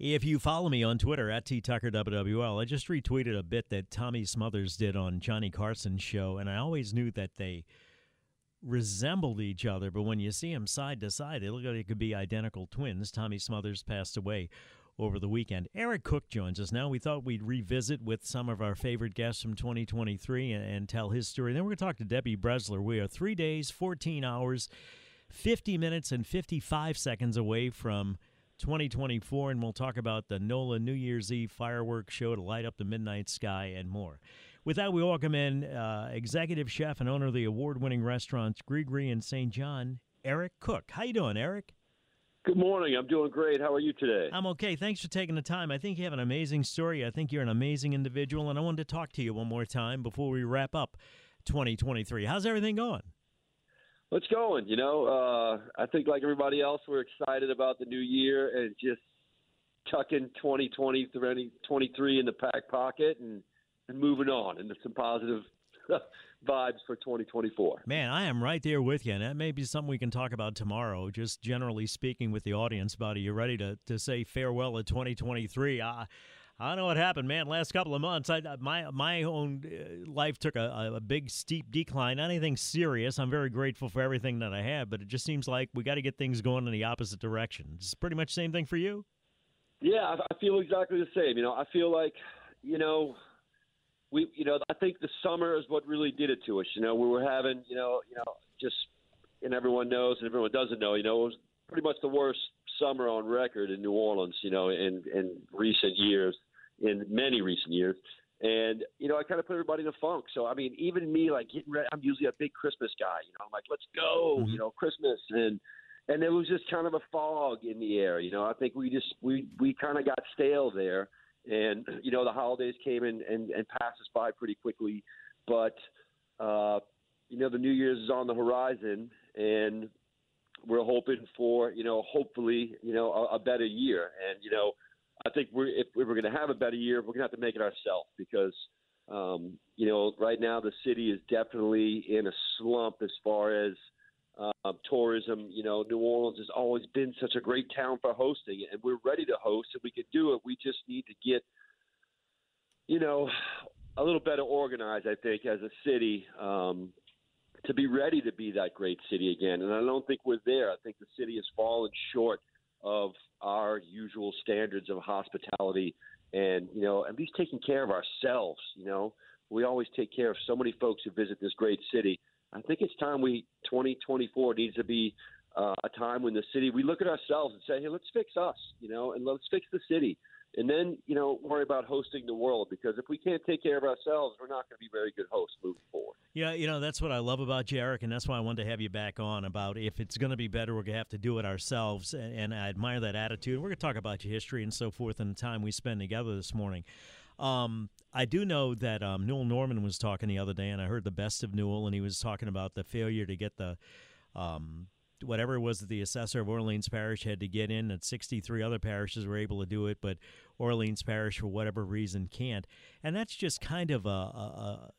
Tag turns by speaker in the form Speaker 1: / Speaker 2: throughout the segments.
Speaker 1: If you follow me on Twitter at TTuckerWWL, I just retweeted a bit that Tommy Smothers did on Johnny Carson's show, and I always knew that they resembled each other, but when you see them side to side, they look like they could be identical twins. Tommy Smothers passed away over the weekend. Eric Cook joins us now. We thought we'd revisit with some of our favorite guests from 2023 and, and tell his story. Then we're going to talk to Debbie Bresler. We are three days, 14 hours, 50 minutes, and 55 seconds away from 2024, and we'll talk about the NOLA New Year's Eve fireworks show to light up the midnight sky and more. With that, we welcome in uh, executive chef and owner of the award-winning restaurants Gris-Gris and St. John, Eric Cook. How you doing, Eric?
Speaker 2: Good morning. I'm doing great. How are you today?
Speaker 1: I'm okay. Thanks for taking the time. I think you have an amazing story. I think you're an amazing individual, and I wanted to talk to you one more time before we wrap up 2023. How's everything going?
Speaker 2: It's going. You know, uh, I think like everybody else, we're excited about the new year and just tucking 2020 23 in the back pocket and, and moving on into some positive vibes for 2024.
Speaker 1: Man, I am right there with you, and that may be something we can talk about tomorrow. Just generally speaking with the audience about are you ready to, to say farewell to 2023? Uh, I don't know what happened, man. Last couple of months, I, my my own uh, life took a, a big steep decline. Not anything serious. I'm very grateful for everything that I have, but it just seems like we got to get things going in the opposite direction. It's pretty much the same thing for you.
Speaker 2: Yeah, I feel exactly the same. You know, I feel like, you know, we, you know, I think the summer is what really did it to us. You know, we were having, you know, you know, just, and everyone knows, and everyone doesn't know. You know, it was pretty much the worst summer on record in New Orleans. You know, in in recent years in many recent years. And, you know, I kind of put everybody in a funk. So, I mean, even me, like, getting ready, I'm usually a big Christmas guy. You know, I'm like, let's go, mm-hmm. you know, Christmas. And, and it was just kind of a fog in the air. You know, I think we just, we, we kind of got stale there. And, you know, the holidays came and, and, and passed us by pretty quickly. But, uh, you know, the New Year's is on the horizon. And, we're hoping for, you know, hopefully, you know, a, a better year. And, you know, I think we're if we are going to have a better year, we're going to have to make it ourselves because um, you know right now the city is definitely in a slump as far as uh, tourism. You know, New Orleans has always been such a great town for hosting, and we're ready to host, and we can do it. We just need to get you know a little better organized. I think as a city. Um, to be ready to be that great city again. And I don't think we're there. I think the city has fallen short of our usual standards of hospitality and you know at least taking care of ourselves you know? We always take care of so many folks who visit this great city. I think it's time we 2024 needs to be uh, a time when the city we look at ourselves and say hey let's fix us you know and let's fix the city and then you know worry about hosting the world because if we can't take care of ourselves, we're not going to be very good hosts moving forward.
Speaker 1: Yeah, you know that's what I love about Jarek, and that's why I wanted to have you back on about if it's going to be better, we're going to have to do it ourselves, and, and I admire that attitude. We're going to talk about your history and so forth and the time we spend together this morning. Um, I do know that um, Newell Normand was talking the other day, and I heard the best of Newell, and he was talking about the failure to get the um, whatever it was that the assessor of Orleans Parish had to get in, that 63 other parishes were able to do it, but Orleans Parish, for whatever reason, can't. And that's just kind of a, a,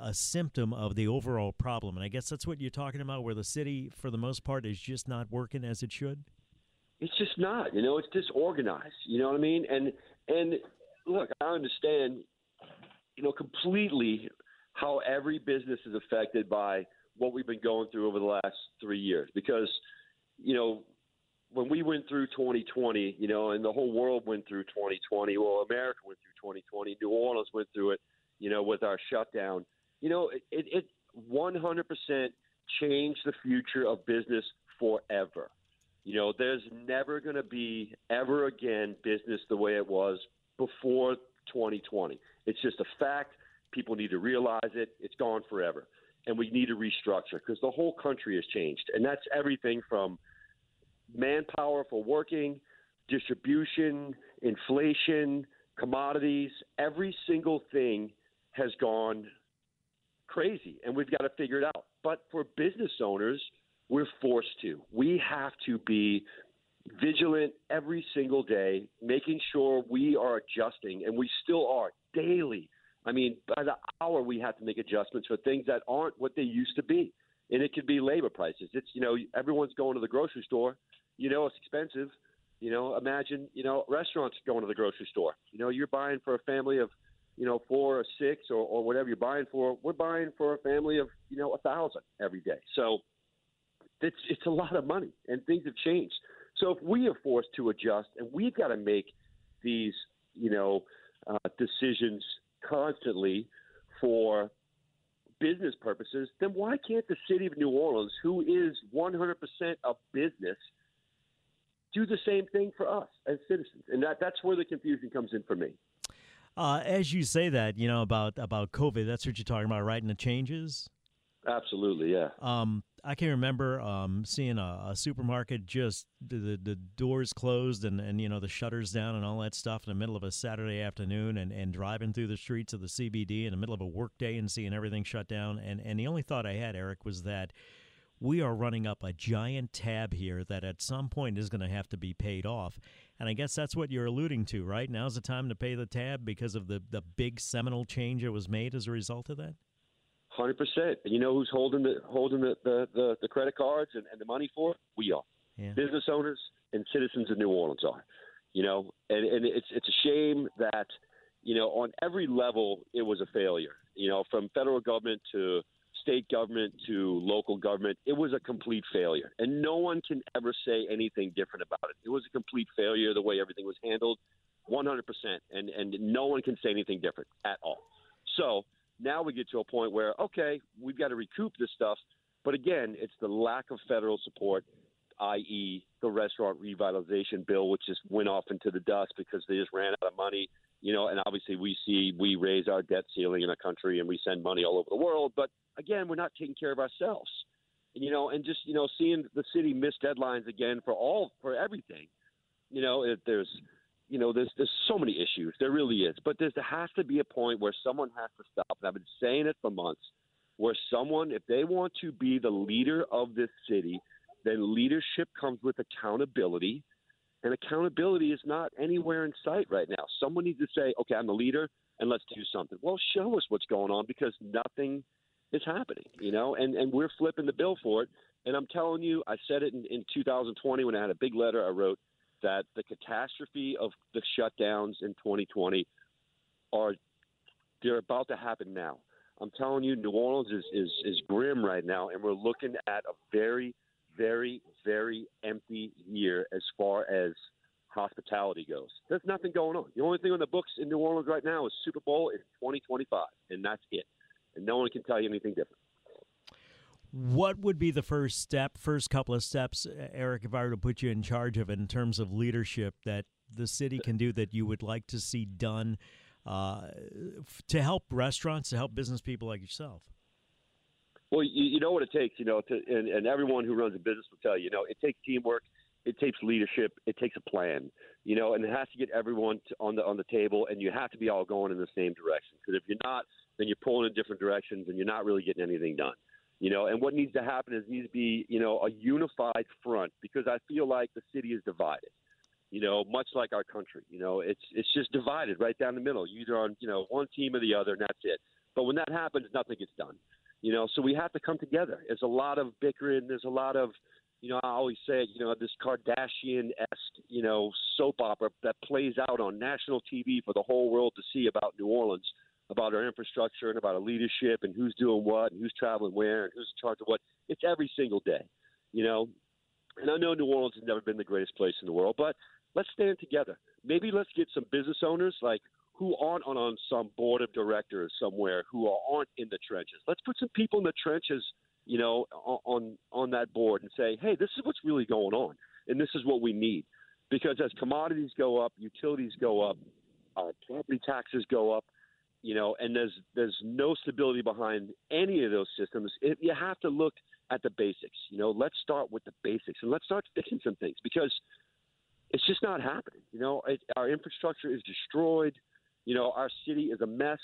Speaker 1: a, symptom of the overall problem. And I guess that's what you're talking about, where the city, for the most part, is just not working as it should.
Speaker 2: It's just not. You know, it's disorganized. You know what I mean? And and look, I understand. You know, completely how every business is affected by what we've been going through over the last three years because, you know, when we went through 2020, you know, and the whole world went through 2020, well, America went through 2020, New Orleans went through it, you know, with our shutdown. You know, it, it, it 100% changed the future of business forever. You know, there's never going to be ever again business the way it was before 2020. It's just a fact. People need to realize it. It's gone forever and we need to restructure because the whole country has changed. And that's everything from manpower for working, distribution, inflation, commodities. Every single thing has gone crazy, and we've got to figure it out. But for business owners, we're forced to. We have to be vigilant every single day, making sure we are adjusting, and we still are daily I mean, by the hour, we have to make adjustments for things that aren't what they used to be. And it could be labor prices. It's, you know, everyone's going to the grocery store. You know, it's expensive. You know, imagine you know restaurants going to the grocery store. You know, you're buying for a family of you know four or six or, or whatever you're buying for. We're buying for a family of you know a thousand every day. So it's it's a lot of money, and things have changed. So if we are forced to adjust, and we've got to make these you know uh, decisions constantly for business purposes, then why can't the city of New Orleans, who is 100% a business, do the same thing for us as citizens? And that, that's where the confusion comes in for me.
Speaker 1: Uh, as you say that, you know about about COVID, that's what you're talking about, right? And the changes.
Speaker 2: Absolutely, yeah.
Speaker 1: Um, I can remember um, seeing a, a, supermarket just the, the, the doors closed and, and you know the shutters down and all that stuff in the middle of a Saturday afternoon and, and driving through the streets of the CBD in the middle of a workday and seeing everything shut down and and the only thought I had Eric was that we are running up a giant tab here that at some point is going to have to be paid off and I guess that's what you're alluding to right now's the time to pay the tab because of the the big seminal change that was made as a result of that.
Speaker 2: Hundred percent. And you know who's holding the holding the, the, the, the credit cards and, and, the money for it? We are. Yeah. Business owners and citizens of New Orleans are. You know, and, and it's it's a shame that, you know, on every level it was a failure. You know, from federal government to state government to local government, it was a complete failure. And no one can ever say anything different about it. It was a complete failure the way everything was handled, 100%. And, and no one can say anything different at all. So now we get to a point where, okay, we've got to recoup this stuff. But again, it's the lack of federal support, i.e., the restaurant revitalization bill, which just went off into the dust because they just ran out of money. You know, and obviously we see we raise our debt ceiling in our country and we send money all over the world. But again, we're not taking care of ourselves. And, you know, and just you know, seeing the city miss deadlines again for all for everything. You know, if there's you know, there's there's so many issues. There really is, but there has to be a point where someone has to stop. And I've been saying it for months, where someone, if they want to be the leader of this city, then leadership comes with accountability, and accountability is not anywhere in sight right now. Someone needs to say, "Okay, I'm the leader, and let's do something." Well, show us what's going on because nothing is happening, you know, and and we're flipping the bill for it. And I'm telling you, I said it in, in 2020 when I had a big letter I wrote that the catastrophe of the shutdowns in 2020 are they're about to happen now. I'm telling you, New Orleans is, is, is grim right now, and we're looking at a very, very, very empty year as far as hospitality goes. There's nothing going on. The only thing on the books in New Orleans right now is Super Bowl in 2025, and that's it. And no one can tell you anything different.
Speaker 1: What would be the first step, first couple of steps, Eric, if I were to put you in charge of in terms of leadership that the city can do that you would like to see done uh, to help restaurants, to help business people like yourself?
Speaker 2: Well, you, you know what it takes, you know, to, and, and everyone who runs a business will tell you, you know, it takes teamwork, it takes leadership, it takes a plan, you know, and it has to get everyone to, on the on the table, and you have to be all going in the same direction. Because if you're not, then you're pulling in different directions, and you're not really getting anything done. You know, and what needs to happen is needs to be, you know, a unified front because I feel like the city is divided. You know, much like our country. You know, it's it's just divided right down the middle. You're either on, you know, one team or the other, and that's it. But when that happens, nothing gets done. You know, so we have to come together. There's a lot of bickering. There's a lot of, you know, I always say, you know, this Kardashian esque, you know, soap opera that plays out on national TV for the whole world to see about New Orleans about our infrastructure and about our leadership and who's doing what and who's traveling where and who's in charge of what. It's every single day, you know. And I know New Orleans has never been the greatest place in the world, but let's stand together. Maybe let's get some business owners like who aren't on, on some board of directors somewhere who are, aren't in the trenches. Let's put some people in the trenches, you know, on on that board and say, hey, this is what's really going on, and this is what we need. Because as commodities go up, utilities go up, uh, property taxes go up, you know, and there's there's no stability behind any of those systems. It, you have to look at the basics. You know, let's start with the basics and let's start fixing some things because it's just not happening. You know, it, our infrastructure is destroyed. You know, our city is a mess.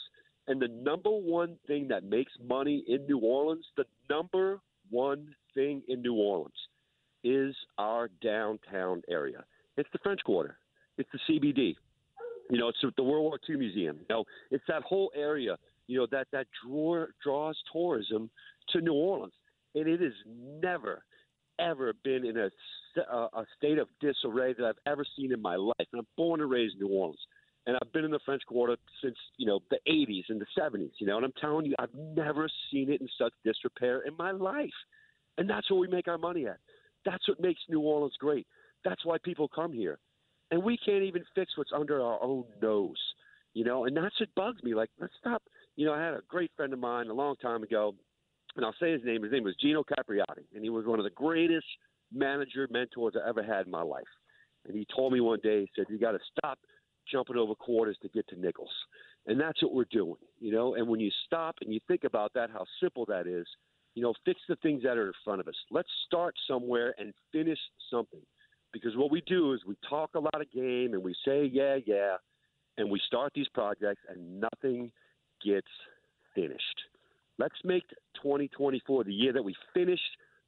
Speaker 2: And the number one thing that makes money in New Orleans, the number one thing in New Orleans, is our downtown area. It's the French Quarter. It's the CBD. You know, it's the World War II Museum. You know, it's that whole area. You know that that draw, draws tourism to New Orleans, and it has never, ever been in a a, state of disarray that I've ever seen in my life. And I'm born and raised in New Orleans, and I've been in the French Quarter since you know the 80s and the 70s. You know, and I'm telling you, I've never seen it in such disrepair in my life. And that's where we make our money at. That's what makes New Orleans great. That's why people come here. And we can't even fix what's under our own nose, you know, and that's what bugs me. Like, let's stop. You know, I had a great friend of mine a long time ago, and I'll say his name. His name was Gino Capriati, and he was one of the greatest manager mentors I ever had in my life. And he told me one day, he said, You got to stop jumping over quarters to get to nickels. And that's what we're doing, you know. And when you stop and you think about that, how simple that is, you know, fix the things that are in front of us. Let's start somewhere and finish something. Because what we do is we talk a lot of game and we say, yeah, yeah, and we start these projects and nothing gets finished. Let's make 2024 the year that we finish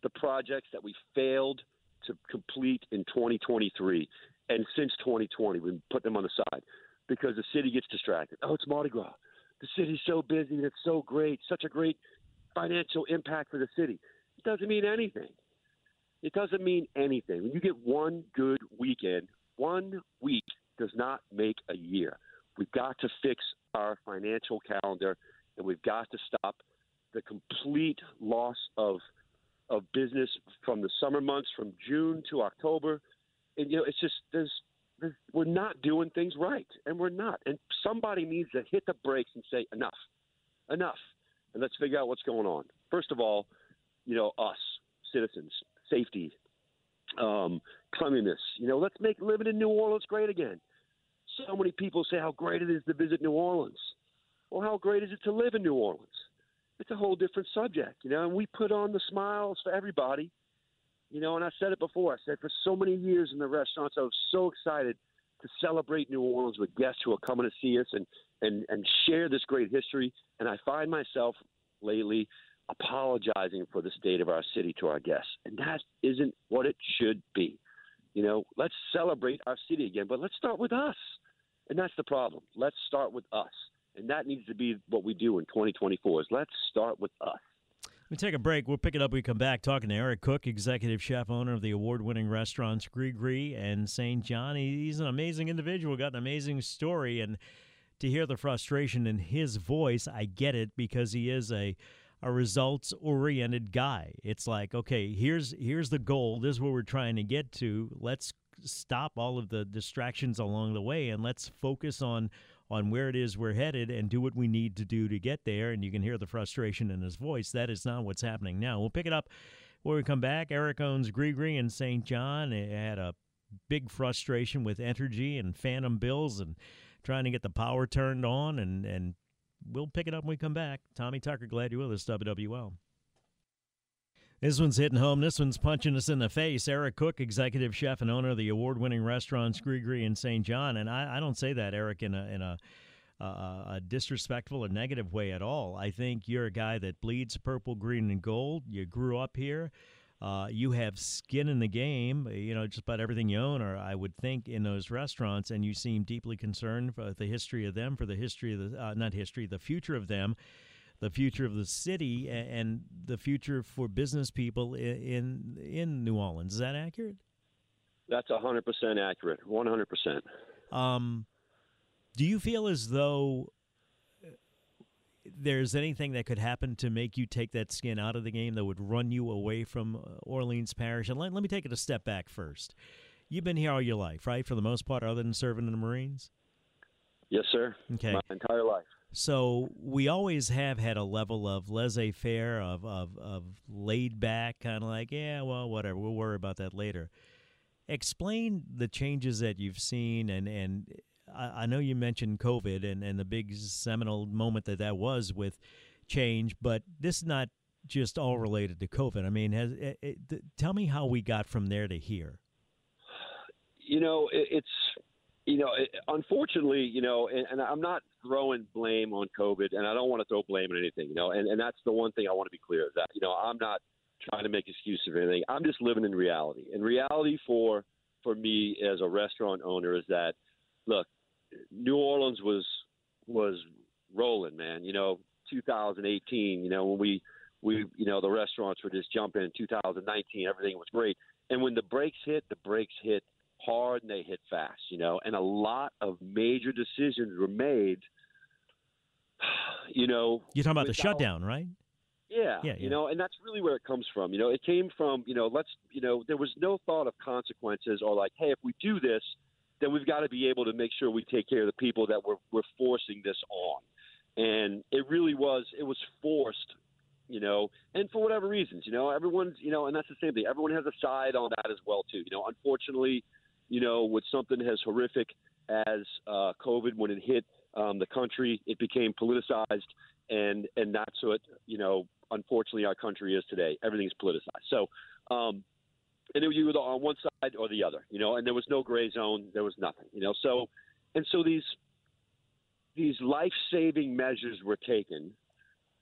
Speaker 2: the projects that we failed to complete in 2023 and since 2020. We put them on the side because the city gets distracted. Oh, it's Mardi Gras. The city's so busy. and It's so great. Such a great financial impact for the city. It doesn't mean anything. It doesn't mean anything. When you get one good weekend, one week does not make a year. We've got to fix our financial calendar, and we've got to stop the complete loss of of business from the summer months, from June to October. And you know, it's just there's, we're not doing things right, and we're not. And somebody needs to hit the brakes and say enough, enough and let's figure out what's going on. First of all, you know, us citizens, safety, um, cleanliness. You know, let's make living in New Orleans great again. So many people say how great it is to visit New Orleans. Well, how great is it to live in New Orleans? It's a whole different subject, you know. And we put on the smiles for everybody, you know. And I said it before. I said for so many years in the restaurants, I was so excited to celebrate New Orleans with guests who are coming to see us and and and share this great history. And I find myself lately apologizing for the state of our city to our guests, and that isn't what it should be. You know, let's celebrate our city again, but let's start with us, and that's the problem. Let's start with us, and that needs to be what we do in 2024. Is let's start with us.
Speaker 1: We take a break. We'll pick it up. We come back talking to Eric Cook, executive chef, owner of the award-winning restaurants Gris-Gris and St. John. He's an amazing individual, got an amazing story, and to hear the frustration in his voice, I get it because he is a a results oriented guy. It's like, okay, here's here's the goal. This is what we're trying to get to. Let's stop all of the distractions along the way and let's focus on on where it is we're headed and do what we need to do to get there. And you can hear the frustration in his voice. That is not what's happening now. We'll pick it up when we come back. Eric owns Gris-Gris in St. John. It had a big frustration with energy and Phantom bills and trying to get the power turned on, and, and we'll pick it up when we come back. Tommy Tucker, glad you're with us, WWL. This one's hitting home. This one's punching us in the face. Eric Cook, executive chef and owner of the award-winning restaurant Gris-Gris in St. John, and I, I, don't say that, Eric, in a in a, a, a disrespectful or negative way at all. I think you're a guy that bleeds purple, green, and gold. You grew up here. Uh, you have skin in the game, you know, just about everything you own, or I would think, in those restaurants, and you seem deeply concerned for the history of them, for the history of the, uh, not history, the future of them, the future of the city, and the future for business people in in New Orleans. Is that accurate?
Speaker 2: That's 100% accurate, 100%. Um,
Speaker 1: do you feel as though there's anything that could happen to make you take that skin out of the game that would run you away from uh, Orleans Parish? And let, let me take it a step back first. You've been here all your life, right? For the most part, other than serving in the Marines?
Speaker 2: Yes, sir.
Speaker 1: Okay.
Speaker 2: My entire life.
Speaker 1: So we always have had a level of laissez faire, of, of, of laid back, kind of like, yeah, well, whatever. We'll worry about that later. Explain the changes that you've seen and, and I, I know you mentioned COVID and, and the big seminal moment that that was with change, but this is not just all related to COVID. I mean, has eh, eh, it, it, tell me how we got from there to here.
Speaker 2: You know, it, it's you know, unfortunately, you know, and, and, I'm not throwing blame on COVID, and I don't want to throw blame on anything, you know, and, and that's the one thing I want to be clear of that, you know, I'm not trying to make excuses or anything. I'm just living in reality. And reality for for me as a restaurant owner is that, look, New Orleans was was rolling, man. You know, 2018. You know, when we we you know the restaurants were just jumping in 2019, everything was great. And when the brakes hit, the brakes hit hard and they hit fast, you know. And a lot of major decisions were made. You know,
Speaker 1: you're talking about
Speaker 2: without,
Speaker 1: the shutdown, right?
Speaker 2: Yeah,
Speaker 1: yeah,
Speaker 2: you know, and that's really where it comes from. You know, it came from, you know, let's, you know, there was no thought of consequences or like, hey, if we do this, then we've got to be able to make sure we take care of the people that we're, we're forcing this on. And it really was, it was forced, you know, and for whatever reasons, you know, everyone's, you know, and that's the same thing. Everyone has a side on that as well, too. You know, unfortunately, you know, with something as horrific as uh, COVID, when it hit um, the country, it became politicized, and and that's what you know. Unfortunately, our country is today. Everything's politicized. So, um, and it was either on one side or the other, you know. And there was no gray zone. There was nothing, you know. So, and so these these life saving measures were taken,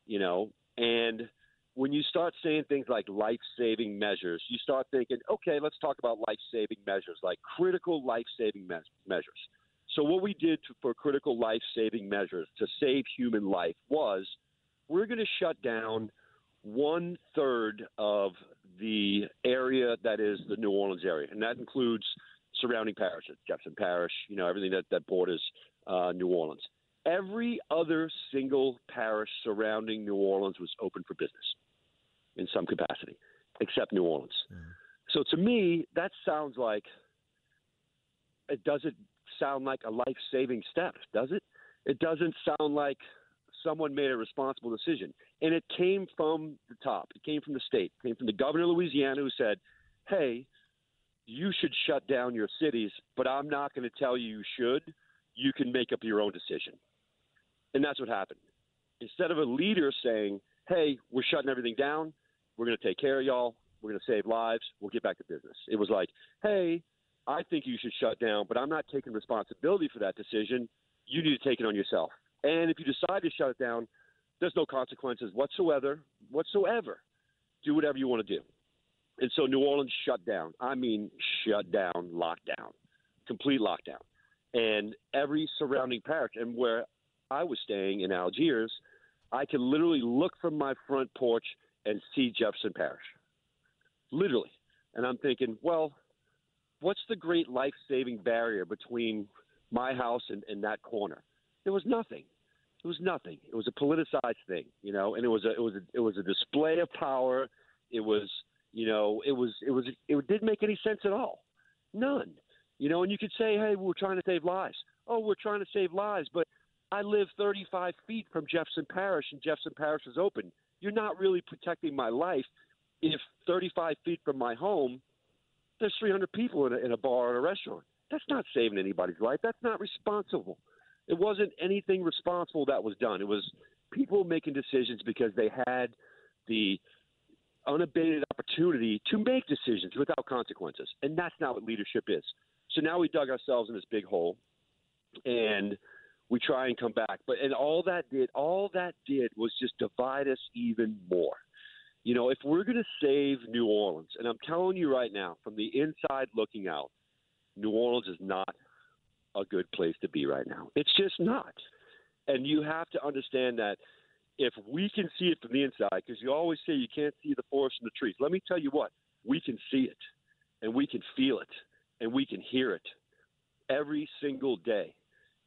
Speaker 2: you know, and when you start saying things like life saving measures, you start thinking, okay, let's talk about life saving measures, like critical life saving me- measures. So, what we did to, for critical life saving measures to save human life was we're going to shut down one third of the area that is the New Orleans area, and that includes surrounding parishes, Jefferson Parish, you know, everything that, that borders uh, New Orleans. Every other single parish surrounding New Orleans was open for business in some capacity, except New Orleans. Mm. So to me, that sounds like it doesn't sound like a life saving step, does it? It doesn't sound like someone made a responsible decision. And it came from the top, it came from the state, it came from the governor of Louisiana who said, hey, you should shut down your cities, but I'm not going to tell you you should. You can make up your own decision. And that's what happened. Instead of a leader saying, hey, we're shutting everything down, we're going to take care of y'all, we're going to save lives, we'll get back to business. It was like, hey, I think you should shut down, but I'm not taking responsibility for that decision. You need to take it on yourself. And if you decide to shut it down, there's no consequences whatsoever. Whatsoever. Do whatever you want to do. And so New Orleans shut down. I mean, shut down, lockdown, complete lockdown. And every surrounding parish, and where I was staying in Algiers, I could literally look from my front porch and see Jefferson Parish. Literally. And I'm thinking, well, what's the great life saving barrier between my house and, and that corner? There was nothing. It was nothing. It was a politicized thing, you know, and it was a it was a it was a display of power. It was you know it was it was it didn't make any sense at all, none. You know, and you could say, hey, we're trying to save lives. Oh, we're trying to save lives, but I live 35 feet from Jefferson Parish, and Jefferson Parish is open. You're not really protecting my life if 35 feet from my home there's 300 people in a, in a bar or a restaurant. That's not saving anybody's life. That's not responsible. It wasn't anything responsible that was done. It was people making decisions because they had the unabated opportunity to make decisions without consequences. And that's not what leadership is. So now we dug ourselves in this big hole and we try and come back. But and all that did all that did was just divide us even more you know, if we're going to save New Orleans, and I'm telling you right now, from the inside looking out, New Orleans is not a good place to be right now. It's just not. And you have to understand that if we can see it from the inside, because you always say you can't see the forest from the trees. Let me tell you what, we can see it, and we can feel it, and we can hear it every single day.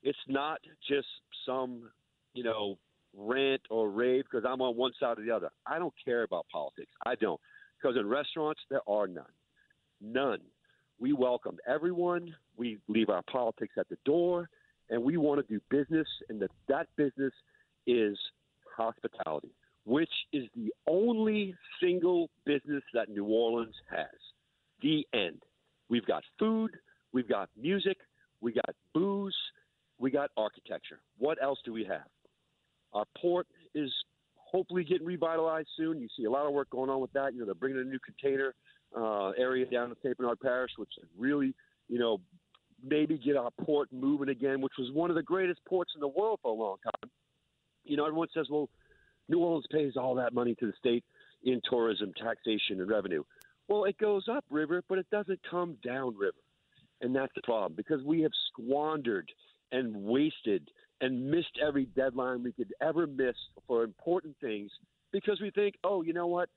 Speaker 2: It's not just some, you know, rant or rave because I'm on one side or the other. I don't care about politics. I don't. Because in restaurants, there are none. None. We welcome everyone. We leave our politics at the door, and we want to do business, and that, that business is hospitality, which is the only single business that New Orleans has. The end. We've got food, we've got music, we got booze, we got architecture. What else do we have? Our port is hopefully getting revitalized soon. You see a lot of work going on with that. You know, they're bringing a new container uh, area down to St. Bernard Parish, which is really, you know, maybe get our port moving again, which was one of the greatest ports in the world for a long time. You know, everyone says, well, New Orleans pays all that money to the state in tourism, taxation, and revenue. Well, it goes up river, but it doesn't come down river. And that's the problem because we have squandered and wasted and missed every deadline we could ever miss for important things because we think, oh, you know what?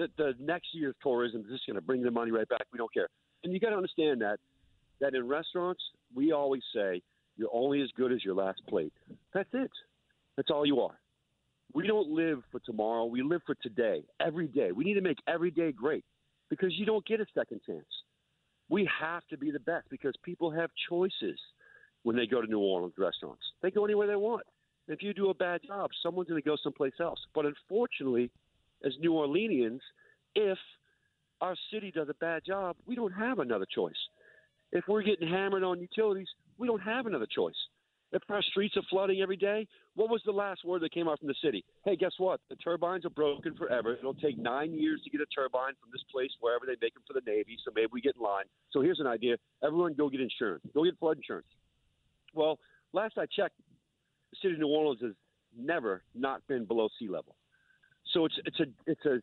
Speaker 2: the, the next year's tourism is just going to bring the money right back. We don't care. And you got to understand that that in restaurants we always say you're only as good as your last plate. That's it. That's all you are. We don't live for tomorrow. We live for today, every day. We need to make every day great because you don't get a second chance. We have to be the best because people have choices when they go to New Orleans restaurants. They go anywhere they want. If you do a bad job, someone's going to go someplace else. But unfortunately, as New Orleanians, if our city does a bad job, we don't have another choice. If we're getting hammered on utilities, we don't have another choice. If our streets are flooding every day, what was the last word that came out from the city? Hey, guess what? The turbines are broken forever. It'll take nine years to get a turbine from this place, wherever they make them for the Navy. So maybe we get in line. So here's an idea: everyone go get insurance. Go get flood insurance. Well, last I checked, the city of New Orleans has never not been below sea level. So it's it's a it's a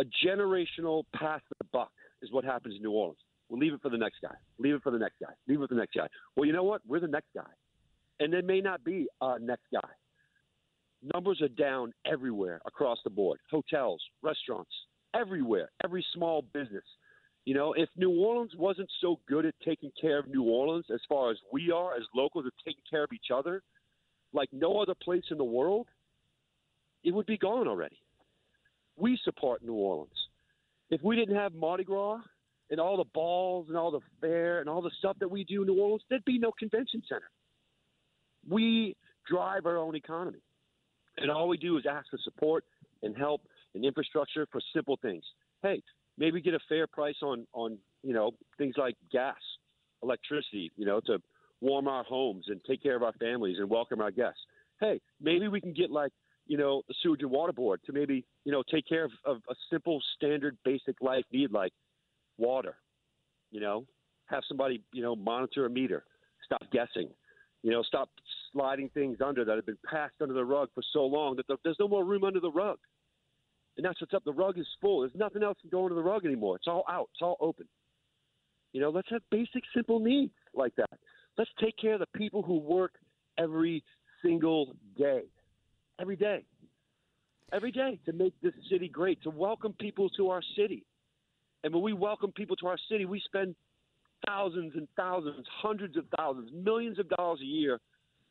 Speaker 2: a generational pass the buck is what happens in New Orleans. We'll leave it for the next guy. Leave it for the next guy. Leave it for the next guy. Well, you know what? We're the next guy, and there may not be a next guy. Numbers are down everywhere across the board. Hotels, restaurants, everywhere. Every small business. You know, if New Orleans wasn't so good at taking care of New Orleans as far as we are as locals at taking care of each other, like no other place in the world, it would be gone already. We support New Orleans. If we didn't have Mardi Gras and all the balls and all the fair and all the stuff that we do in New Orleans, there'd be no convention center. We drive our own economy. And all we do is ask for support and help and infrastructure for simple things. Hey, maybe get a fair price on, on you know, things like gas, electricity, you know, to warm our homes and take care of our families and welcome our guests. Hey, maybe we can get like, you know, the sewage and water board to maybe, you know, take care of, of a simple, standard, basic life need like water. You know, have somebody, you know, monitor a meter. Stop guessing. You know, stop sliding things under that have been passed under the rug for so long that there's no more room under the rug. And that's what's up. The rug is full. There's nothing else to go under the rug anymore. It's all out. It's all open. You know, let's have basic, simple needs like that. Let's take care of the people who work every single day. Every day. Every day to make this city great, to welcome people to our city. And when we welcome people to our city, we spend thousands and thousands, hundreds of thousands, millions of dollars a year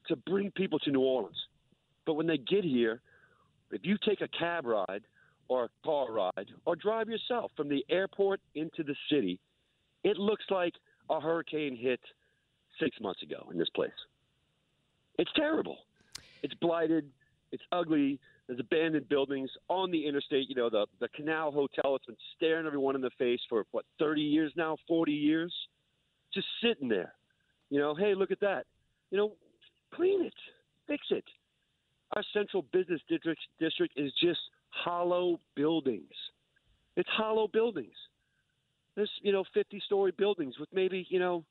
Speaker 2: to bring people to New Orleans. But when they get here, if you take a cab ride or a car ride or drive yourself from the airport into the city, it looks like a hurricane hit six months ago in this place. It's terrible. It's blighted. It's ugly. There's abandoned buildings on the interstate. You know, the, the Canal Hotel, it's been staring everyone in the face for, what, 30 years now, 40 years? Just sitting there. You know, hey, look at that. You know, clean it, fix it. Our central business district, district is just hollow buildings. It's hollow buildings. There's, you know, 50 story buildings with maybe, you know,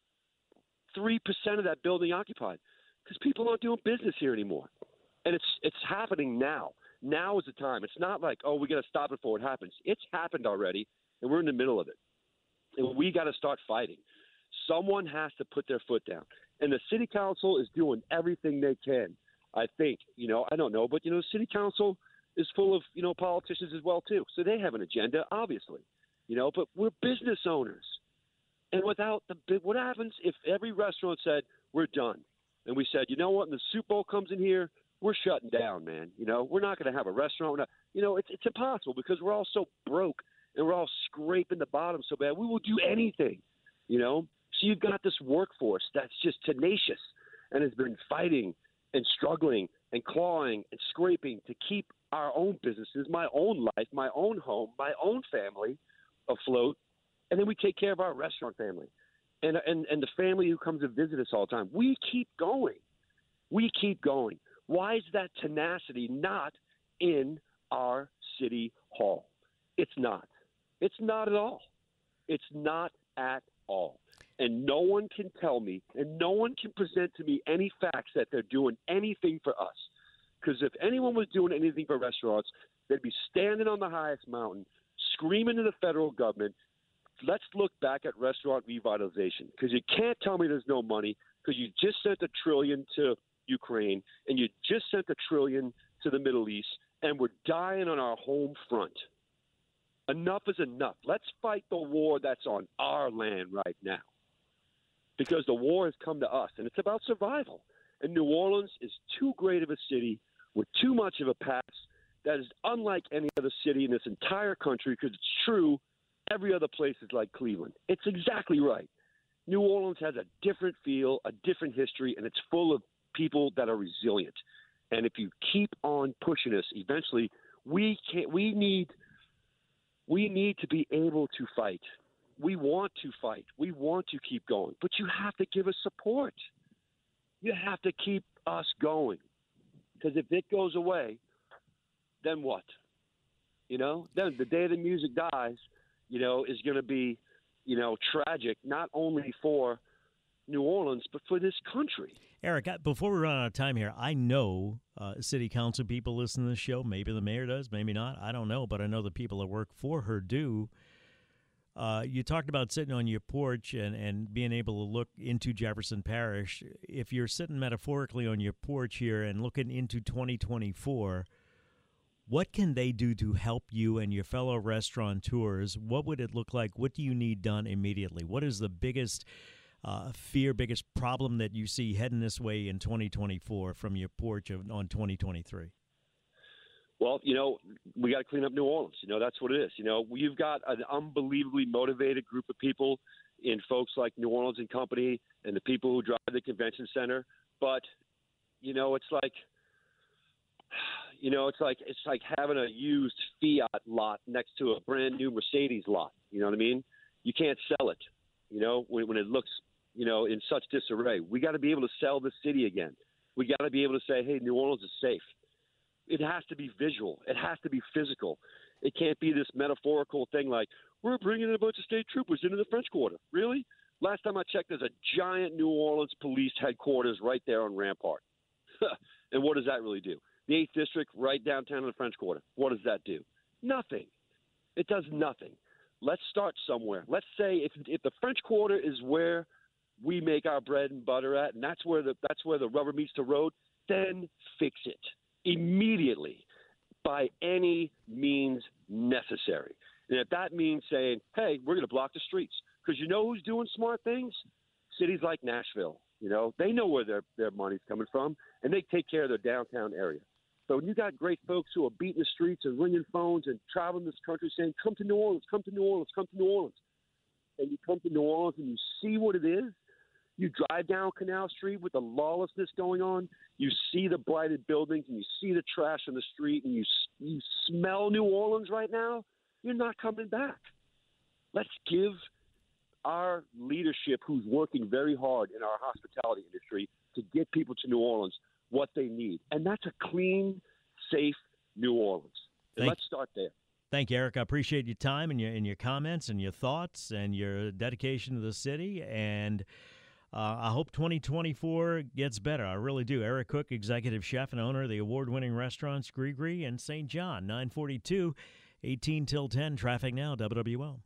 Speaker 2: 3% of that building occupied because people aren't doing business here anymore. And it's it's happening now. Now is the time. It's not like, oh, we got to stop it before it happens. It's happened already, and we're in the middle of it. And we got to start fighting. Someone has to put their foot down. And the city council is doing everything they can. I think, you know, I don't know, but you know, the city council is full of, you know, politicians as well too. So they have an agenda, obviously. You know, but we're business owners. And without the what happens if every restaurant said, We're done? And we said, you know what, when the Super Bowl comes in here, we're shutting down, man. You know, we're not going to have a restaurant. Not, you know, it's it's impossible because we're all so broke and we're all scraping the bottom so bad. We will do anything, you know. So you've got this workforce that's just tenacious and has been fighting and struggling and clawing and scraping to keep our own businesses, my own life, my own home, my own family afloat. And then we take care of our restaurant family and, and, and the family who comes to visit us all the time. We keep going. We keep going. Why is that tenacity not in our city hall? It's not. It's not at all. It's not at all. And no one can tell me, and no one can present to me any facts that they're doing anything for us. Because if anyone was doing anything for restaurants, they'd be standing on the highest mountain, screaming to the federal government, let's look back at restaurant revitalization. Because you can't tell me there's no money, because you just sent a trillion to Ukraine, and you just sent a trillion to the Middle East, and we're dying on our home front. enough is enough. Let's fight the war that's on our land right now. Because the war has come to us, and it's about survival. And New Orleans is too great of a city with too much of a past that is unlike any other city in this entire country because it's true every other place is like Cleveland. It's exactly right. New Orleans has a different feel, a different history, and it's full of people that are resilient. And if you keep on pushing us, eventually we can't. We need. We need to be able to fight. We want to fight. We want to keep going, but you have to give us support. You have to keep us going, because if it goes away, then what? You know, then the day the music dies, you know, is going to be, you know, tragic not only for New Orleans but for this country.
Speaker 1: Eric, before we run out of time here, I know uh, city council people listen to this show. Maybe the mayor does, maybe not. I don't know, but I know the people that work for her do. Uh, you talked about sitting on your porch and, and being able to look into Jefferson Parish. If you're sitting metaphorically on your porch here and looking into 2024, what can they do to help you and your fellow restaurateurs? What would it look like? What do you need done immediately? What is the biggest uh, fear, biggest problem that you see heading this way in 2024 from your porch of, on 2023?
Speaker 2: Well, you know, we got to clean up New Orleans. You know, that's what it is. You know, we've got an unbelievably motivated group of people in folks like New Orleans and Company and the people who drive the convention center. But, you know, it's like – you know, it's like it's like having a used Fiat lot next to a brand new Mercedes lot. You know what I mean? You can't sell it. You know, when, when it looks, you know, in such disarray. We got to be able to sell the city again. We got to be able to say, hey, New Orleans is safe. It has to be visual. It has to be physical. It can't be this metaphorical thing like we're bringing a bunch of state troopers into the French Quarter. Really? Last time I checked, there's a giant New Orleans police headquarters right there on Rampart. and what does that really do? the 8th District right downtown in the French Quarter. What does that do? Nothing. It does nothing. Let's start somewhere. Let's say if, if the French Quarter is where we make our bread and butter at, and that's where the that's where the rubber meets the road, then fix it immediately by any means necessary. And if that means saying, "Hey, we're going to block the streets," because you know who's doing smart things? Cities like Nashville. You know, they know where their their money's coming from, and they take care of their downtown area. So when you got great folks who are beating the streets and ringing phones and traveling this country saying, "Come to New Orleans, come to New Orleans, come to New Orleans," and you come to New Orleans and you see what it is, you drive down Canal Street with the lawlessness going on. You see the blighted buildings and you see the trash on the street and you you smell New Orleans right now. You're not coming back. Let's give our leadership, who's working very hard in our hospitality industry, to get people to New Orleans what they need. And that's a clean, safe New Orleans. Thank, let's start there.
Speaker 1: Thank you, Eric. I appreciate your time and your and your comments and your thoughts and your dedication to the city. And uh, I hope 2024 gets better. I really do. Eric Cook, executive chef and owner of the award-winning restaurants Gris and St. John, 942, 18 till 10. Traffic now, WWL.